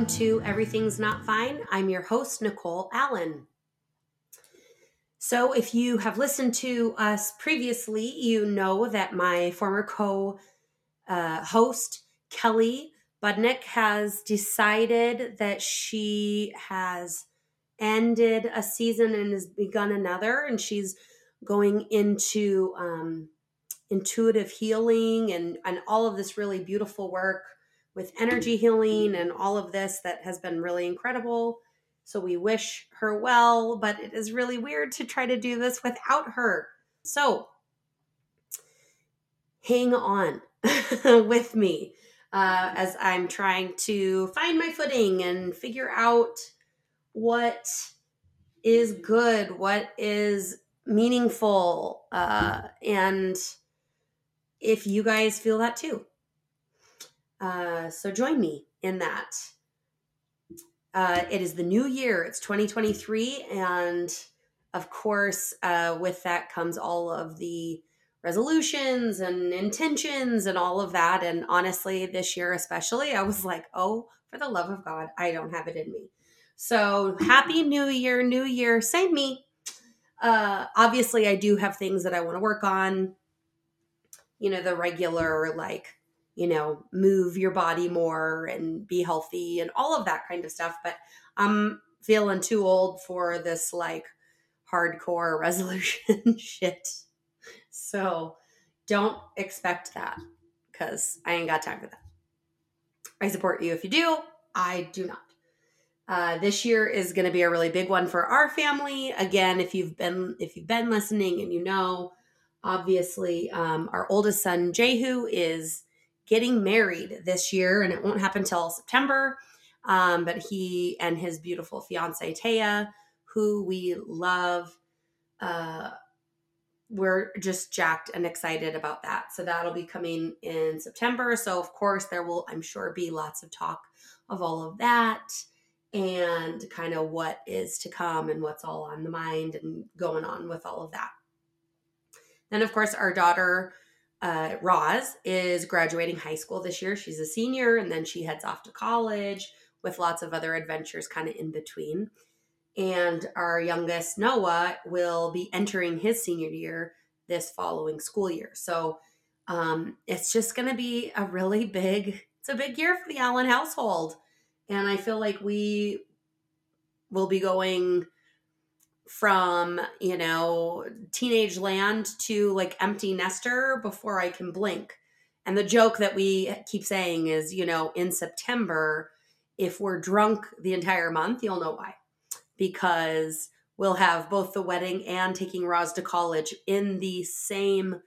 Welcome to Everything's Not Fine. I'm your host, Nicole Allen. So, if you have listened to us previously, you know that my former co uh, host, Kelly Budnick, has decided that she has ended a season and has begun another, and she's going into um, intuitive healing and, and all of this really beautiful work with energy healing and all of this that has been really incredible. So we wish her well, but it is really weird to try to do this without her. So hang on with me uh, as I'm trying to find my footing and figure out what is good, what is meaningful, uh, and if you guys feel that too. Uh, so join me in that. Uh, it is the new year, it's 2023. And of course, uh, with that comes all of the resolutions and intentions and all of that. And honestly, this year especially, I was like, oh, for the love of God, I don't have it in me. So happy new year, new year, same me. Uh, obviously, I do have things that I want to work on. You know, the regular, like, you know, move your body more and be healthy and all of that kind of stuff. But I'm feeling too old for this, like, hardcore resolution shit. So don't expect that because I ain't got time for that. I support you if you do. I do not. Uh, this year is going to be a really big one for our family. Again, if you've been if you've been listening and you know, obviously, um, our oldest son Jehu is getting married this year, and it won't happen till September. Um, but he and his beautiful fiance Taya, who we love, uh, we're just jacked and excited about that. So that'll be coming in September. So of course there will, I'm sure, be lots of talk of all of that and kind of what is to come and what's all on the mind and going on with all of that. Then of course our daughter uh, Roz is graduating high school this year. She's a senior and then she heads off to college with lots of other adventures kind of in between and our youngest Noah will be entering his senior year this following school year. So um, it's just going to be a really big, it's a big year for the Allen household. And I feel like we will be going from, you know, teenage land to like empty nester before I can blink. And the joke that we keep saying is, you know, in September, if we're drunk the entire month, you'll know why because we'll have both the wedding and taking Roz to college in the same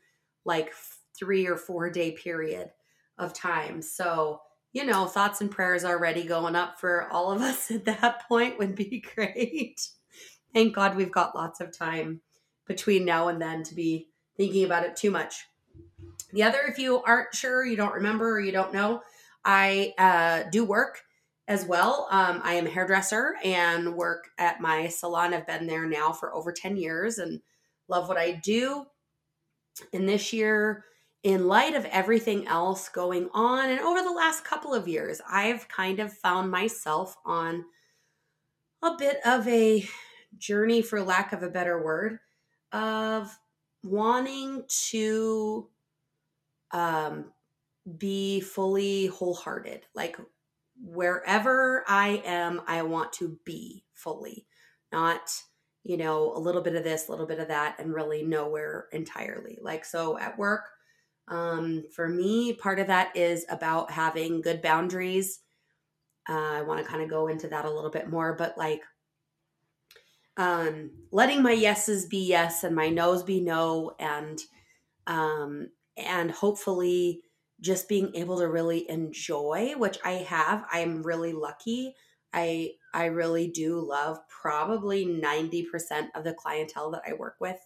like three or four day period of time. So, you know, thoughts and prayers already going up for all of us at that point would be great. Thank God we've got lots of time between now and then to be thinking about it too much. The other, if you aren't sure, you don't remember, or you don't know, I uh, do work as well. Um, I am a hairdresser and work at my salon. I've been there now for over 10 years and love what I do. And this year, in light of everything else going on, and over the last couple of years, I've kind of found myself on a bit of a journey, for lack of a better word, of wanting to um, be fully wholehearted. Like, wherever I am, I want to be fully, not, you know, a little bit of this, a little bit of that, and really nowhere entirely. Like, so at work, um, for me, part of that is about having good boundaries. Uh, I want to kind of go into that a little bit more, but like, um, letting my yeses be yes and my no's be no, and um, and hopefully just being able to really enjoy, which I have. I'm really lucky. I I really do love probably 90% of the clientele that I work with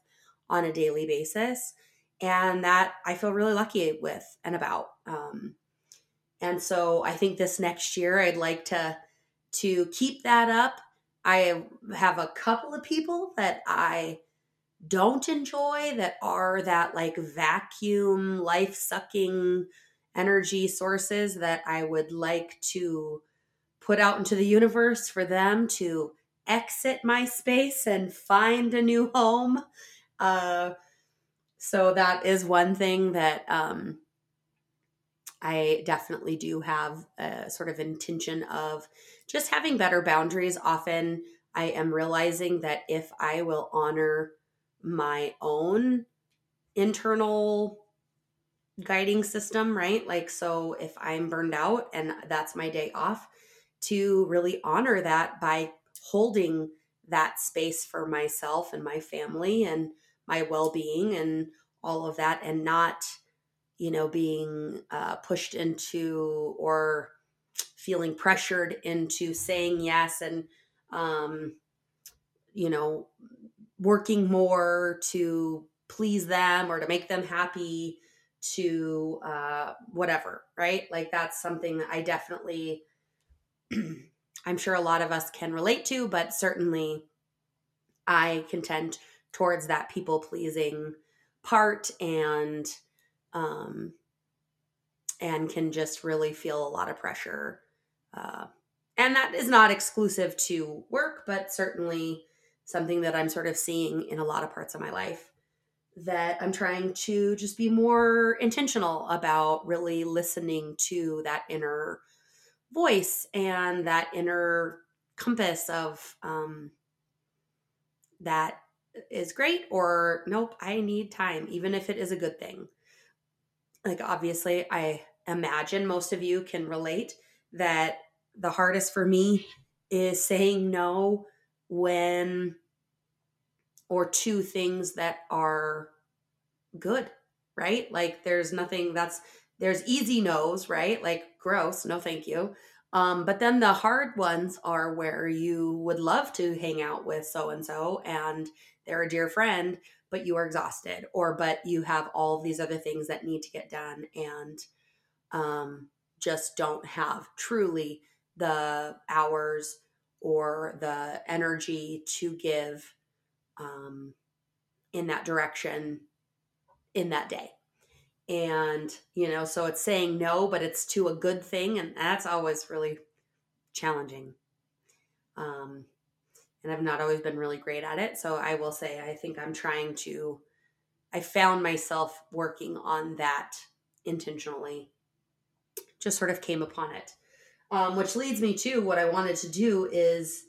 on a daily basis. And that I feel really lucky with and about. Um, and so I think this next year I'd like to to keep that up. I have a couple of people that I don't enjoy that are that like vacuum life sucking energy sources that I would like to put out into the universe for them to exit my space and find a new home. Uh, so that is one thing that um, I definitely do have a sort of intention of just having better boundaries. Often I am realizing that if I will honor my own internal guiding system, right? Like, so if I'm burned out and that's my day off, to really honor that by holding that space for myself and my family and my well being and all of that, and not, you know, being uh, pushed into or feeling pressured into saying yes and, um, you know, working more to please them or to make them happy to uh, whatever, right? Like that's something that I definitely, I'm sure a lot of us can relate to, but certainly I contend towards that people pleasing part and, um, and can just really feel a lot of pressure. Uh, and that is not exclusive to work, but certainly something that I'm sort of seeing in a lot of parts of my life that I'm trying to just be more intentional about really listening to that inner voice and that inner compass of um, that is great or nope, I need time, even if it is a good thing. Like, obviously, I imagine most of you can relate that the hardest for me is saying no when or two things that are good, right? Like there's nothing that's there's easy no's, right? Like gross, no thank you. Um, but then the hard ones are where you would love to hang out with so and so and they're a dear friend, but you are exhausted, or but you have all these other things that need to get done and um, just don't have truly the hours or the energy to give um, in that direction in that day. And, you know, so it's saying no, but it's to a good thing. And that's always really challenging. Um, and I've not always been really great at it. So I will say, I think I'm trying to, I found myself working on that intentionally, just sort of came upon it. Um, which leads me to what I wanted to do is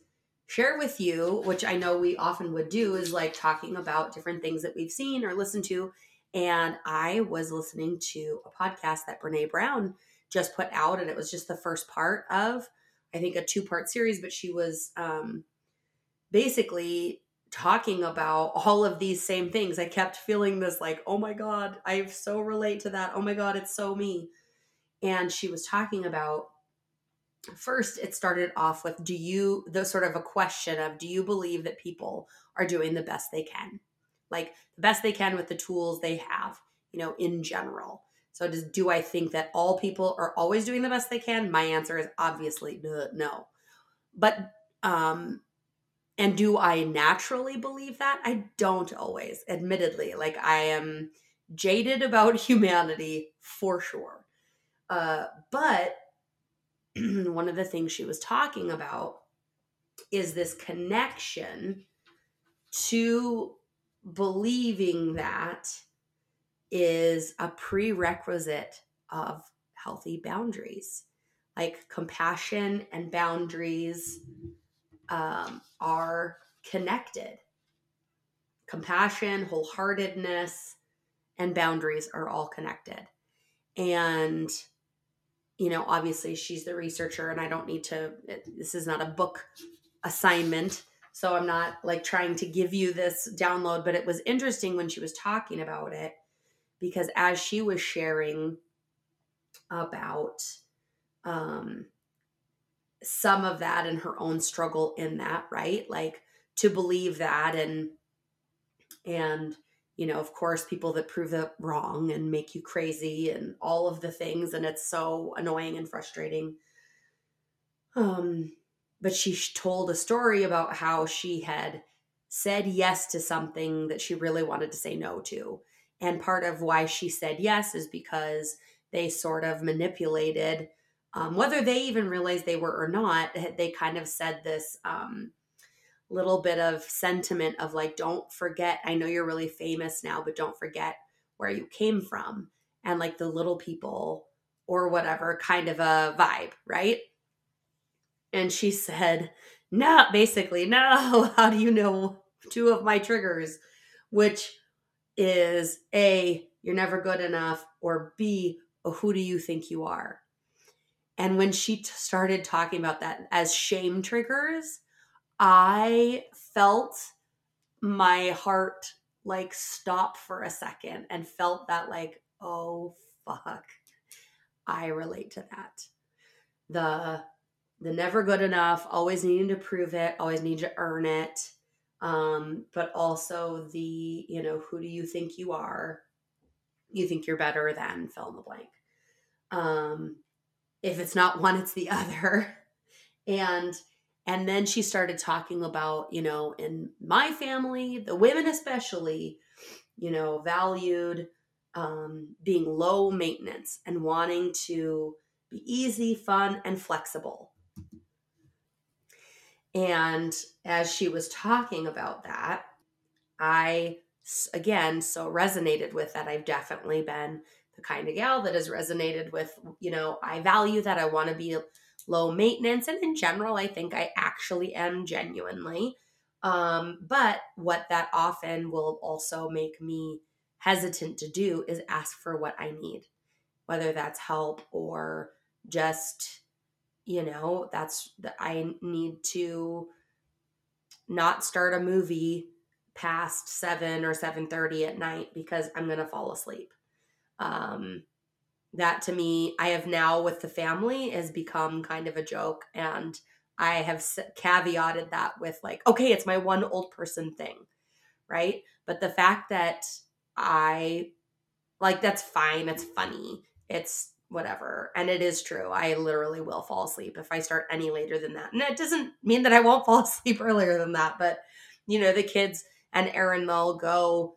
share with you, which I know we often would do, is like talking about different things that we've seen or listened to. And I was listening to a podcast that Brene Brown just put out, and it was just the first part of, I think, a two part series, but she was um, basically talking about all of these same things. I kept feeling this like, oh my God, I so relate to that. Oh my God, it's so me. And she was talking about first it started off with do you the sort of a question of do you believe that people are doing the best they can like the best they can with the tools they have you know in general so does do i think that all people are always doing the best they can my answer is obviously no but um and do i naturally believe that? I don't always admittedly. Like i am jaded about humanity for sure. Uh but one of the things she was talking about is this connection to believing that is a prerequisite of healthy boundaries. Like compassion and boundaries um, are connected. Compassion, wholeheartedness, and boundaries are all connected. And you know, obviously she's the researcher and I don't need to, this is not a book assignment. So I'm not like trying to give you this download, but it was interesting when she was talking about it because as she was sharing about um, some of that and her own struggle in that, right? Like to believe that and, and, you know, of course, people that prove it wrong and make you crazy and all of the things. And it's so annoying and frustrating. Um, but she told a story about how she had said yes to something that she really wanted to say no to. And part of why she said yes is because they sort of manipulated um, whether they even realized they were or not, they kind of said this um, little bit of sentiment of like, don't forget, I know you're really famous now, but don't forget where you came from and like the little people or whatever kind of a vibe, right? And she said, No, basically, no. How do you know two of my triggers? Which is A, you're never good enough, or B, who do you think you are? And when she t- started talking about that as shame triggers, I felt my heart like stop for a second and felt that like, oh fuck, I relate to that. The the never good enough, always needing to prove it, always need to earn it. Um, but also the, you know, who do you think you are? You think you're better than fill in the blank. Um, if it's not one, it's the other. And and then she started talking about, you know, in my family, the women especially, you know, valued um, being low maintenance and wanting to be easy, fun, and flexible. And as she was talking about that, I again so resonated with that. I've definitely been the kind of gal that has resonated with, you know, I value that I want to be low maintenance. And in general, I think I actually am genuinely. Um, but what that often will also make me hesitant to do is ask for what I need, whether that's help or just you know that's that i need to not start a movie past 7 or 7:30 at night because I'm going to fall asleep. Um that to me I have now with the family has become kind of a joke and I have caveated that with like okay it's my one old person thing. Right? But the fact that I like that's fine, it's funny. It's whatever. And it is true. I literally will fall asleep if I start any later than that. And it doesn't mean that I won't fall asleep earlier than that, but you know, the kids and Aaron they'll go,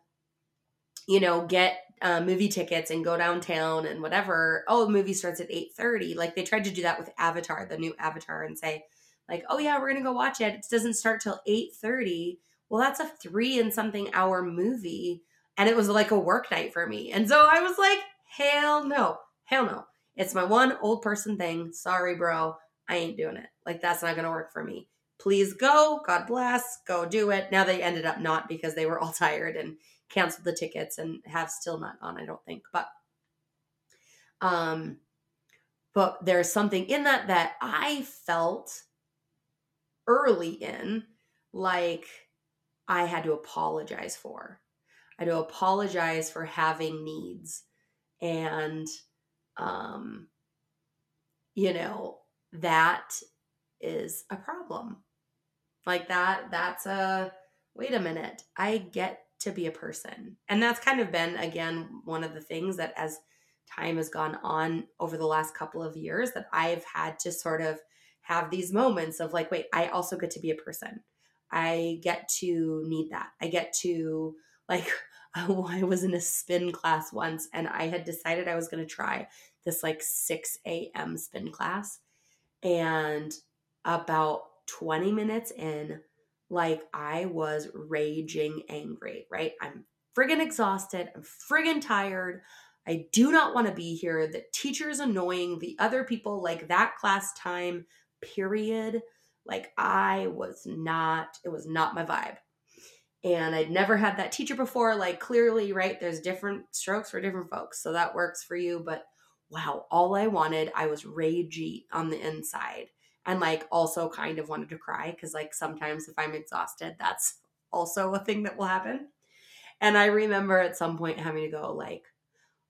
you know, get uh, movie tickets and go downtown and whatever. Oh, the movie starts at eight thirty. Like they tried to do that with Avatar, the new Avatar, and say, like, oh yeah, we're gonna go watch it. It doesn't start till eight thirty. Well, that's a three and something hour movie, and it was like a work night for me. And so I was like, hell no. Hell no. It's my one old person thing. Sorry, bro. I ain't doing it. Like, that's not going to work for me. Please go. God bless. Go do it. Now they ended up not because they were all tired and canceled the tickets and have still not gone, I don't think. But, um, but there's something in that that I felt early in like I had to apologize for. I had to apologize for having needs and um, you know, that is a problem. Like that, that's a wait a minute, I get to be a person. And that's kind of been, again, one of the things that as time has gone on over the last couple of years, that I've had to sort of have these moments of like, wait, I also get to be a person. I get to need that. I get to like I was in a spin class once and I had decided I was going to try this like 6 a.m. spin class. And about 20 minutes in, like I was raging angry, right? I'm friggin' exhausted. I'm friggin' tired. I do not want to be here. The teacher is annoying. The other people, like that class time, period. Like I was not, it was not my vibe and I'd never had that teacher before. Like, clearly, right, there's different strokes for different folks. So that works for you. But wow, all I wanted, I was ragey on the inside and like also kind of wanted to cry because, like, sometimes if I'm exhausted, that's also a thing that will happen. And I remember at some point having to go, like,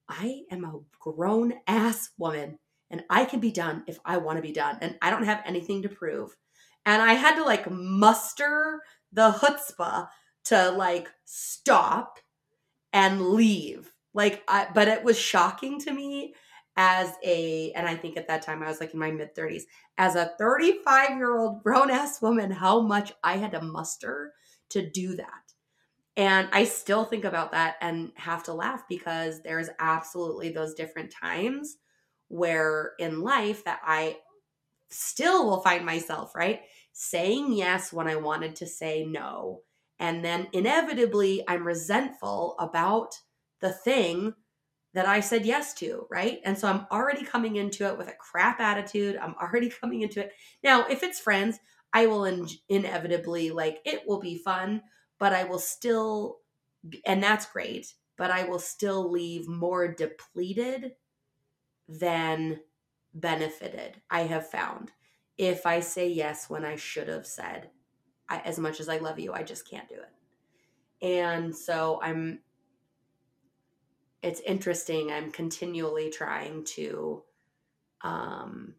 I am a grown ass woman and I can be done if I want to be done. And I don't have anything to prove. And I had to like muster the chutzpah to like stop and leave. Like I but it was shocking to me as a and I think at that time I was like in my mid 30s as a 35 year old grown ass woman how much I had to muster to do that. And I still think about that and have to laugh because there's absolutely those different times where in life that I still will find myself, right? Saying yes when I wanted to say no. And then inevitably, I'm resentful about the thing that I said yes to, right? And so I'm already coming into it with a crap attitude. I'm already coming into it. Now, if it's friends, I will in- inevitably, like, it will be fun, but I will still, and that's great, but I will still leave more depleted than benefited, I have found. If I say yes when I should have said, as much as I love you, I just can't do it. And so I'm, it's interesting. I'm continually trying to um,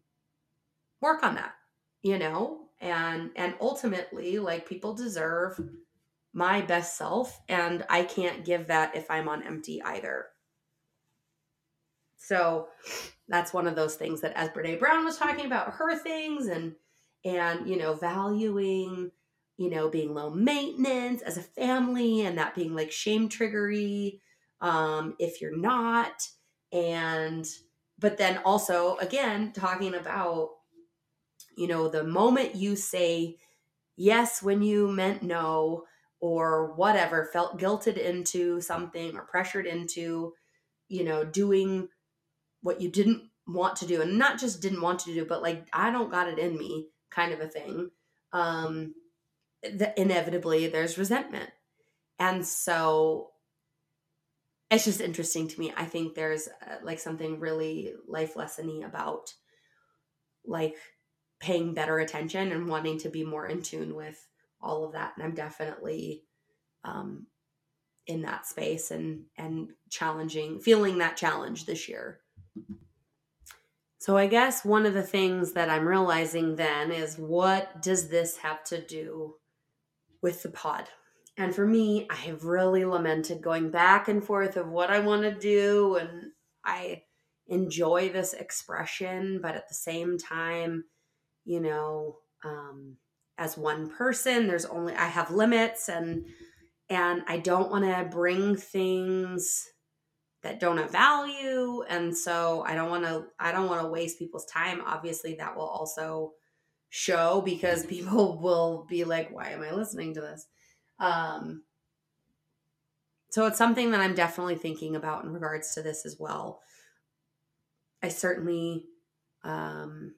work on that, you know, and and ultimately, like people deserve my best self, and I can't give that if I'm on empty either. So that's one of those things that as Brene Brown was talking about her things and and you know valuing you know being low maintenance as a family and that being like shame triggery um if you're not. And but then also again talking about you know the moment you say yes when you meant no or whatever felt guilted into something or pressured into you know doing what you didn't want to do and not just didn't want to do but like i don't got it in me kind of a thing um that inevitably there's resentment. And so it's just interesting to me. I think there's uh, like something really life lessony about like paying better attention and wanting to be more in tune with all of that. And i'm definitely um in that space and and challenging feeling that challenge this year. So I guess one of the things that I'm realizing then is what does this have to do with the pod? And for me, I have really lamented going back and forth of what I want to do and I enjoy this expression, but at the same time, you know, um, as one person, there's only I have limits and and I don't want to bring things that don't have value and so i don't want to i don't want to waste people's time. Obviously that will also show because people will be like why am i listening to this um so it's something that i'm definitely thinking about in regards to this as well. I certainly um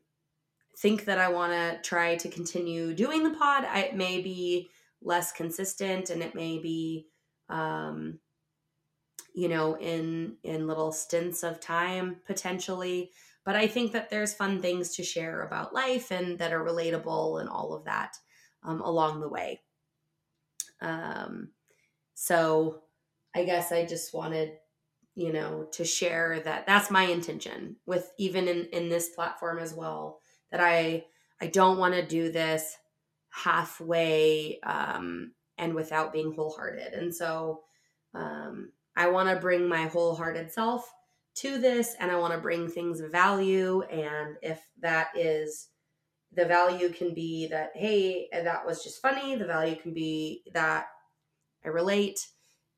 think that i want to try to continue doing the pod. I, it may be less consistent and it may be um you know in in little stints of time potentially but i think that there's fun things to share about life and that are relatable and all of that um, along the way um, so i guess i just wanted you know to share that that's my intention with even in in this platform as well that i i don't want to do this halfway um and without being wholehearted and so um I want to bring my wholehearted self to this and I want to bring things of value. And if that is the value, can be that, hey, that was just funny. The value can be that I relate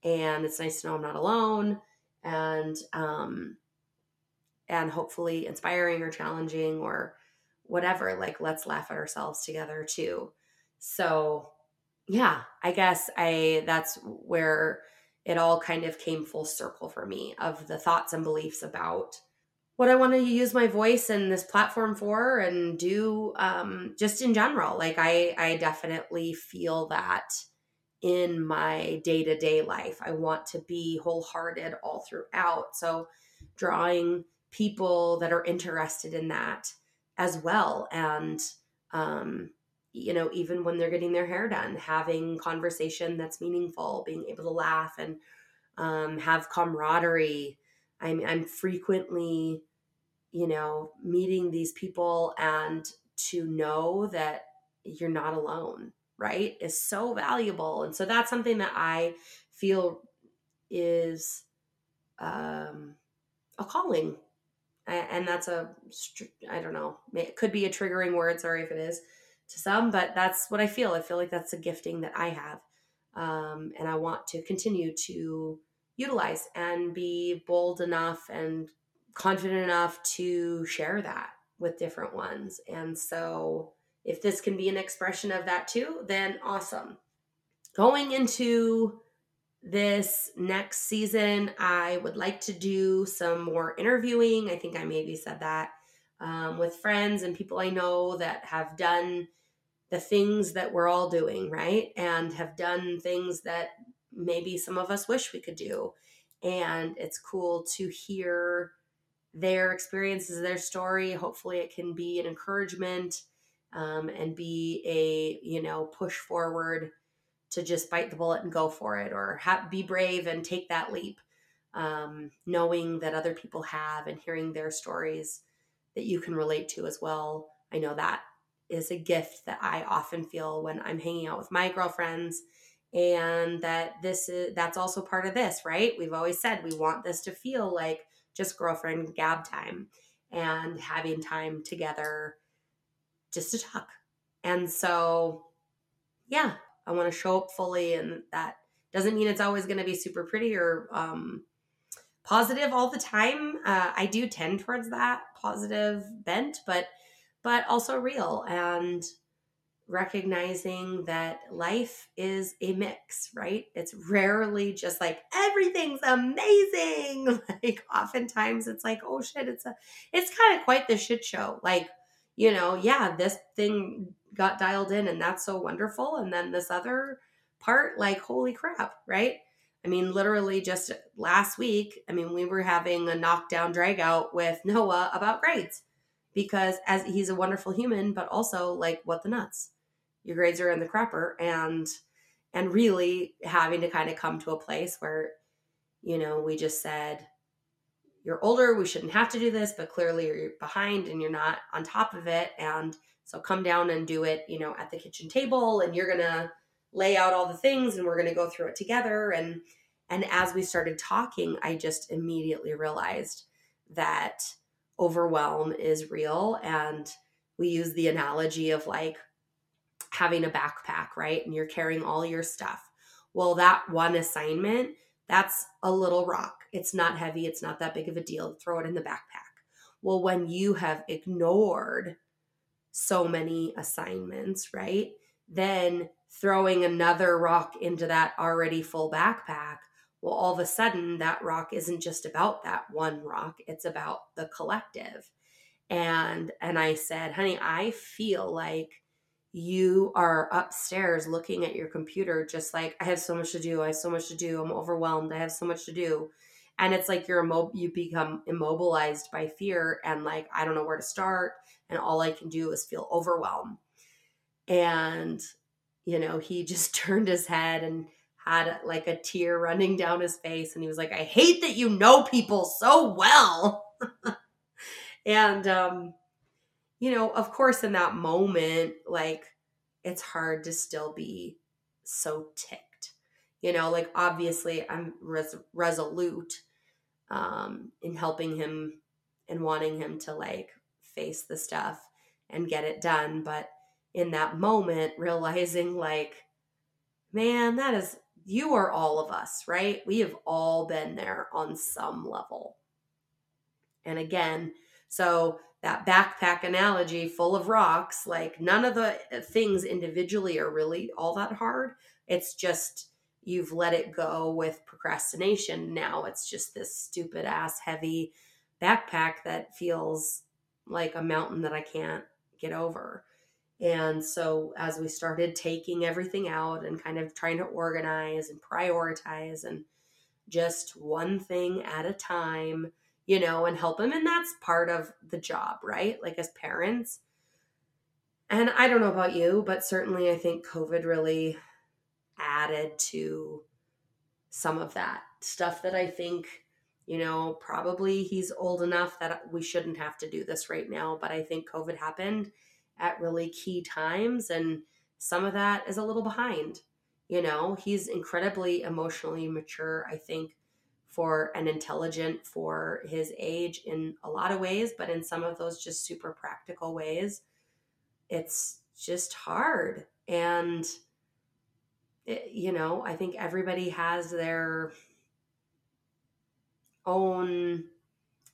and it's nice to know I'm not alone. And, um, and hopefully inspiring or challenging or whatever. Like, let's laugh at ourselves together too. So, yeah, I guess I that's where it all kind of came full circle for me of the thoughts and beliefs about what I want to use my voice and this platform for and do um, just in general. Like I, I definitely feel that in my day to day life. I want to be wholehearted all throughout. So drawing people that are interested in that as well. And, um, you know, even when they're getting their hair done, having conversation that's meaningful, being able to laugh and um, have camaraderie. I'm, I'm frequently, you know, meeting these people and to know that you're not alone, right, is so valuable. And so that's something that I feel is um, a calling. And that's a, I don't know, it could be a triggering word. Sorry if it is to some, but that's what I feel. I feel like that's a gifting that I have. Um, and I want to continue to utilize and be bold enough and confident enough to share that with different ones. And so, if this can be an expression of that too, then awesome. Going into this next season, I would like to do some more interviewing. I think I maybe said that um, with friends and people I know that have done the things that we're all doing, right? And have done things that maybe some of us wish we could do. And it's cool to hear their experiences, their story. Hopefully, it can be an encouragement um, and be a, you know, push forward to just bite the bullet and go for it or be brave and take that leap. Um, knowing that other people have and hearing their stories that you can relate to as well. I know that is a gift that I often feel when I'm hanging out with my girlfriends and that this is that's also part of this, right? We've always said we want this to feel like just girlfriend gab time and having time together just to talk. And so yeah, I want to show up fully and that doesn't mean it's always going to be super pretty or um positive all the time. Uh, I do tend towards that positive bent, but but also real and recognizing that life is a mix, right? It's rarely just like everything's amazing. Like oftentimes it's like, oh shit, it's a it's kind of quite the shit show. Like, you know, yeah, this thing got dialed in and that's so wonderful and then this other part like holy crap, right? I mean, literally just last week, I mean, we were having a knockdown drag out with Noah about grades because as he's a wonderful human, but also like what the nuts. Your grades are in the crapper and and really having to kind of come to a place where you know, we just said you're older, we shouldn't have to do this, but clearly you're behind and you're not on top of it and so come down and do it, you know, at the kitchen table and you're to lay out all the things and we're to go through it together. And and as we started talking i just immediately realized that overwhelm is real and we use the analogy of like having a backpack right? And you're carrying all your stuff. Well that one assignment that's a little rock. It's not heavy. It's not that big of a deal. Throw it in the backpack. Well when you have ignored so many assignments right? Then throwing another rock into that already full backpack, well, all of a sudden that rock isn't just about that one rock, it's about the collective. And and I said, honey, I feel like you are upstairs looking at your computer just like I have so much to do. I have so much to do. I'm overwhelmed. I have so much to do. And it's like you're immo- you become immobilized by fear and like I don't know where to start and all I can do is feel overwhelmed. And you know, he just turned his head and had like a tear running down his face and he was like, I hate that you know people so well. and um you know, of course in that moment like it's hard to still be so ticked. You know, like obviously I'm res- resolute um in helping him and wanting him to like face the stuff and get it done, but in that moment realizing like man that is you are all of us right we have all been there on some level and again so that backpack analogy full of rocks like none of the uh, things individually are really all that hard. It's just you've let it go with procrastination. Now it's just this stupid ass heavy backpack that feels like a mountain that i can't get over. And so, as we started taking everything out and kind of trying to organize and prioritize and just one thing at a time, you know, and help them. And that's part of the job, right? Like as parents. And I don't know about you, but certainly I think COVID really added to some of that stuff that I think, you know, probably he's old enough that we shouldn't have to do this right now. But I think COVID happened at really key times and some of that is a little behind you know he's incredibly emotionally mature i think for an intelligent for his age in a lot of ways but in some of those just super practical ways it's just hard and it, you know i think everybody has their own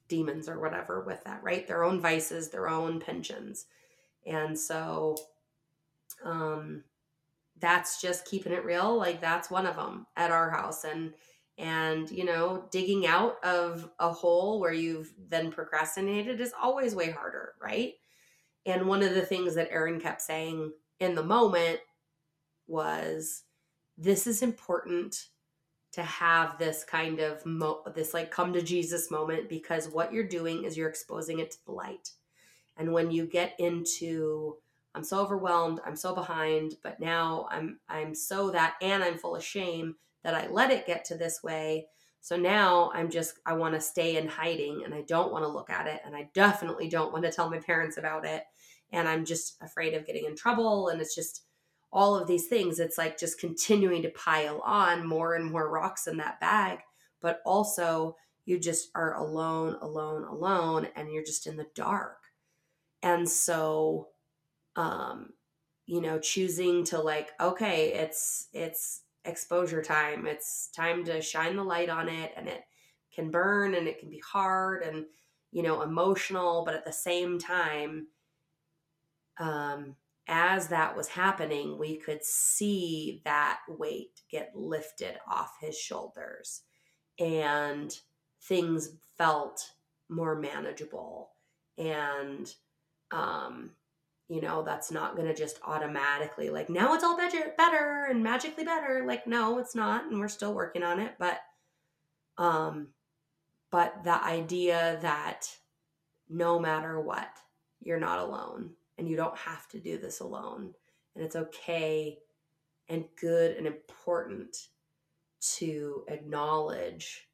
demons or whatever with that, right? Their own vices, their own pensions. And so um that's just keeping it real, like that's one of them at our house and and you know, digging out of a hole where you've then procrastinated is always way harder, right? And one of the things that Aaron kept saying in the moment was this is important to have this kind of mo- this like come to Jesus moment because what you're doing is you're exposing it to the light. And when you get into I'm so overwhelmed, I'm so behind, but now I'm I'm so that and I'm full of shame that I let it get to this way. So now I'm just I want to stay in hiding and I don't want to look at it and I definitely don't want to tell my parents about it and I'm just afraid of getting in trouble and it's just all of these things. It's like just continuing to pile on more and more rocks in that bag, but also you just are alone, alone, alone, and you're just in the dark. And so, um, you know, choosing to like, okay, it's it's exposure time. It's time to shine the light on it, and it can burn and it can be hard and you know emotional, but at the same time, um, as that was happening, we could see that weight get lifted off his shoulders and things felt more manageable. And, um, you know, that's not going to just automatically like now it's all better, better and magically better. Like, no, it's not. And we're still working on it. But, um, but the idea that no matter what, you're not alone and you don't have to do this alone. And it's okay and good and important to acknowledge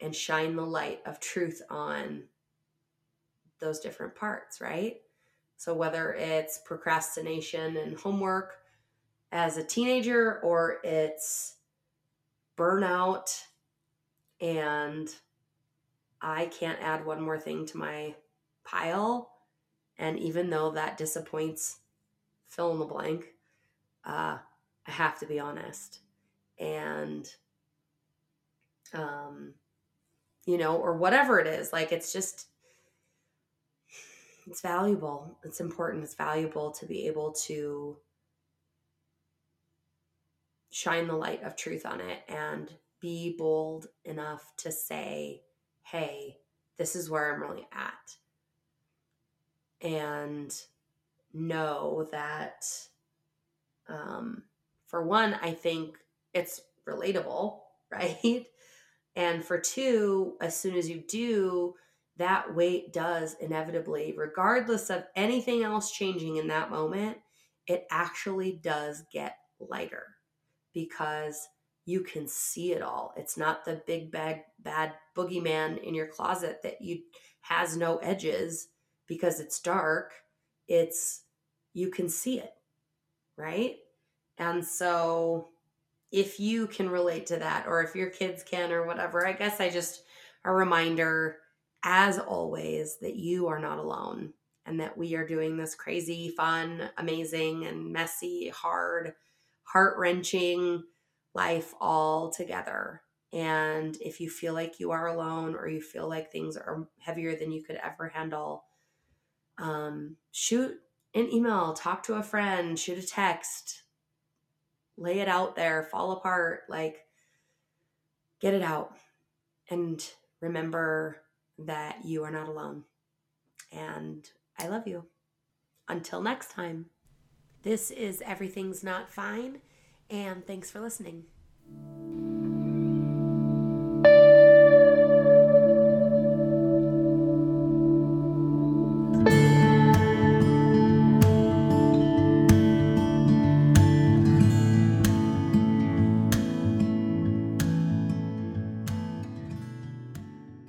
and shine the light of truth on those different parts, right? So, whether it's procrastination and homework as a teenager or it's burnout and I can't add one more thing to my pile and even though that disappoints, fill in the blank, uh, I have to be honest. And, um, you know, or whatever it is, like it's just, it's valuable. It's important. It's valuable to be able to shine the light of truth on it and be bold enough to say, hey, this is where I'm really at and know that um, for one i think it's relatable right and for two as soon as you do that weight does inevitably regardless of anything else changing in that moment it actually does get lighter because you can see it all it's not the big bad bad boogeyman in your closet that you has no edges because it's dark, it's you can see it, right? And so if you can relate to that or if your kids can or whatever, I guess I just a reminder as always that you are not alone and that we are doing this crazy, fun, amazing and messy, hard, heart-wrenching life all together. And if you feel like you are alone or you feel like things are heavier than you could ever handle, um, shoot an email, talk to a friend, shoot a text, lay it out there, fall apart, like get it out. And remember that you are not alone. And I love you. Until next time, this is Everything's Not Fine, and thanks for listening.